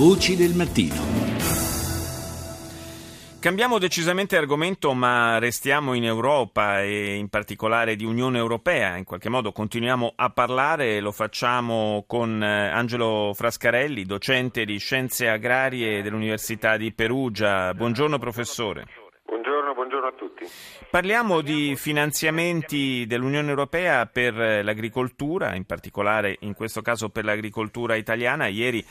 Voci del mattino. Cambiamo decisamente argomento, ma restiamo in Europa e in particolare di Unione Europea. In qualche modo continuiamo a parlare lo facciamo con eh, Angelo Frascarelli, docente di Scienze Agrarie dell'Università di Perugia. Buongiorno professore. Buongiorno, buongiorno, a tutti. Parliamo di finanziamenti dell'Unione Europea per l'agricoltura, in particolare in questo caso per l'agricoltura italiana. Ieri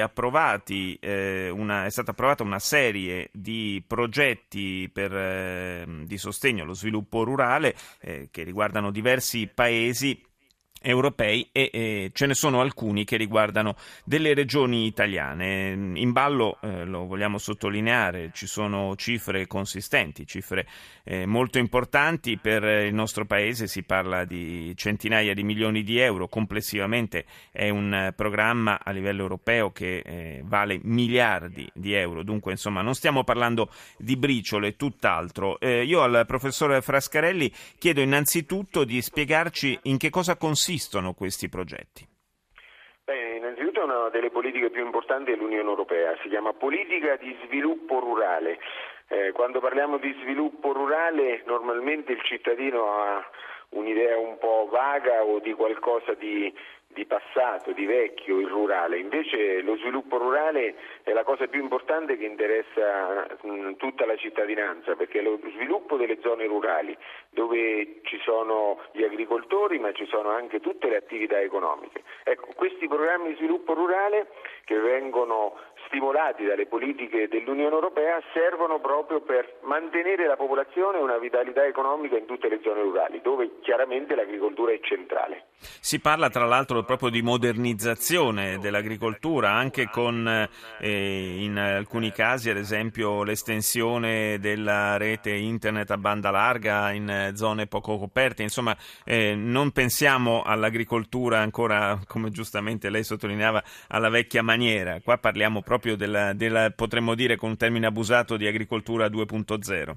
approvati, eh, una, è stata approvata una serie di progetti per, eh, di sostegno allo sviluppo rurale eh, che riguardano diversi paesi europei e, e, ce ne sono alcuni che riguardano delle regioni italiane. In ballo, eh, lo vogliamo sottolineare, ci sono cifre consistenti, cifre eh, molto importanti per il nostro paese, si parla di centinaia di milioni di euro, complessivamente è un programma a livello europeo che eh, vale miliardi di euro, dunque insomma non stiamo parlando di briciole, tutt'altro. Eh, io al professore Frascarelli chiedo innanzitutto di spiegarci in che cosa consiste consistono questi progetti? Beh, innanzitutto una delle politiche più importanti dell'Unione Europea, si chiama politica di sviluppo rurale. Eh, quando parliamo di sviluppo rurale normalmente il cittadino ha un'idea un po' vaga o di qualcosa di di passato, di vecchio, il rurale. Invece lo sviluppo rurale è la cosa più importante che interessa mh, tutta la cittadinanza, perché è lo sviluppo delle zone rurali, dove ci sono gli agricoltori, ma ci sono anche tutte le attività economiche. Ecco, questi programmi di sviluppo rurale che vengono stimolati dalle politiche dell'Unione Europea servono proprio per mantenere la popolazione e una vitalità economica in tutte le zone rurali, dove chiaramente l'agricoltura è centrale. Si parla tra l'altro proprio di modernizzazione dell'agricoltura, anche con eh, in alcuni casi ad esempio l'estensione della rete internet a banda larga in zone poco coperte, insomma eh, non pensiamo all'agricoltura ancora come giustamente lei sottolineava alla vecchia maniera, qua parliamo proprio proprio della, della, potremmo dire con un termine abusato, di agricoltura 2.0?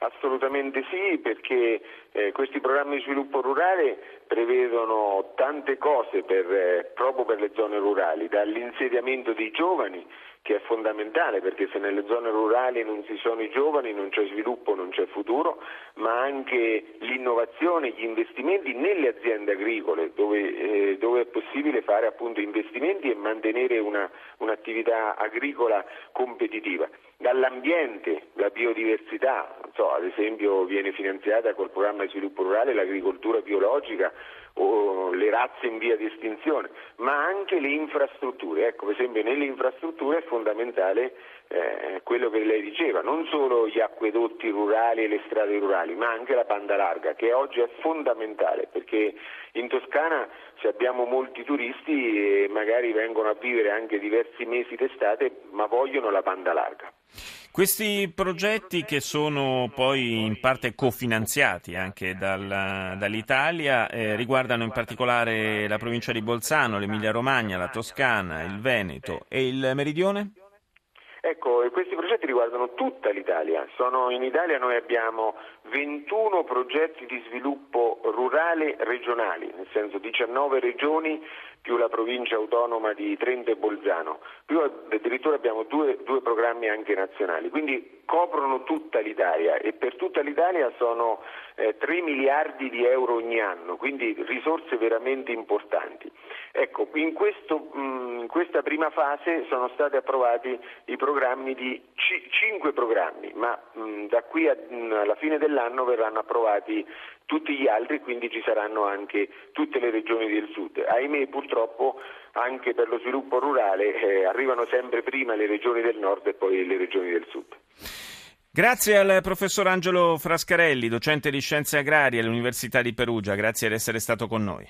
Assolutamente sì, perché eh, questi programmi di sviluppo rurale prevedono tante cose per, eh, proprio per le zone rurali, dall'insediamento dei giovani che è fondamentale perché se nelle zone rurali non ci sono i giovani non c'è sviluppo, non c'è futuro, ma anche l'innovazione, gli investimenti nelle aziende agricole dove, eh, dove è possibile fare appunto investimenti e mantenere una, un'attività agricola competitiva. Dall'ambiente, la biodiversità, so, ad esempio viene finanziata col programma di sviluppo rurale l'agricoltura biologica o le razze in via di estinzione, ma anche le infrastrutture. Ecco, per esempio nelle infrastrutture è fondamentale eh, quello che lei diceva, non solo gli acquedotti rurali e le strade rurali, ma anche la banda larga, che oggi è fondamentale, perché in Toscana se abbiamo molti turisti e magari vengono a vivere anche diversi mesi d'estate, ma vogliono la banda larga. Questi progetti che sono poi in parte cofinanziati anche dal, dall'Italia eh, riguardano in particolare la provincia di Bolzano, l'Emilia Romagna, la Toscana, il Veneto e il Meridione? Ecco, questi progetti riguardano tutta l'Italia. Sono, in Italia noi abbiamo 21 progetti di sviluppo rurale regionali, nel senso 19 regioni più la provincia autonoma di Trento e Bolzano, più addirittura abbiamo due, due programmi anche nazionali, quindi coprono tutta l'Italia e per tutta l'Italia sono eh, 3 miliardi di euro ogni anno, quindi risorse veramente importanti. Ecco, in, questo, mh, in questa prima fase sono stati approvati i programmi di c- 5 programmi, ma mh, da qui a, mh, alla fine dell'anno verranno approvati tutti gli altri, quindi ci saranno anche tutte le regioni del sud. Ahimè purtroppo anche per lo sviluppo rurale eh, arrivano sempre prima le regioni del nord e poi le regioni del sud. Grazie al professor Angelo Frascarelli, docente di scienze agrarie all'Università di Perugia, grazie di essere stato con noi.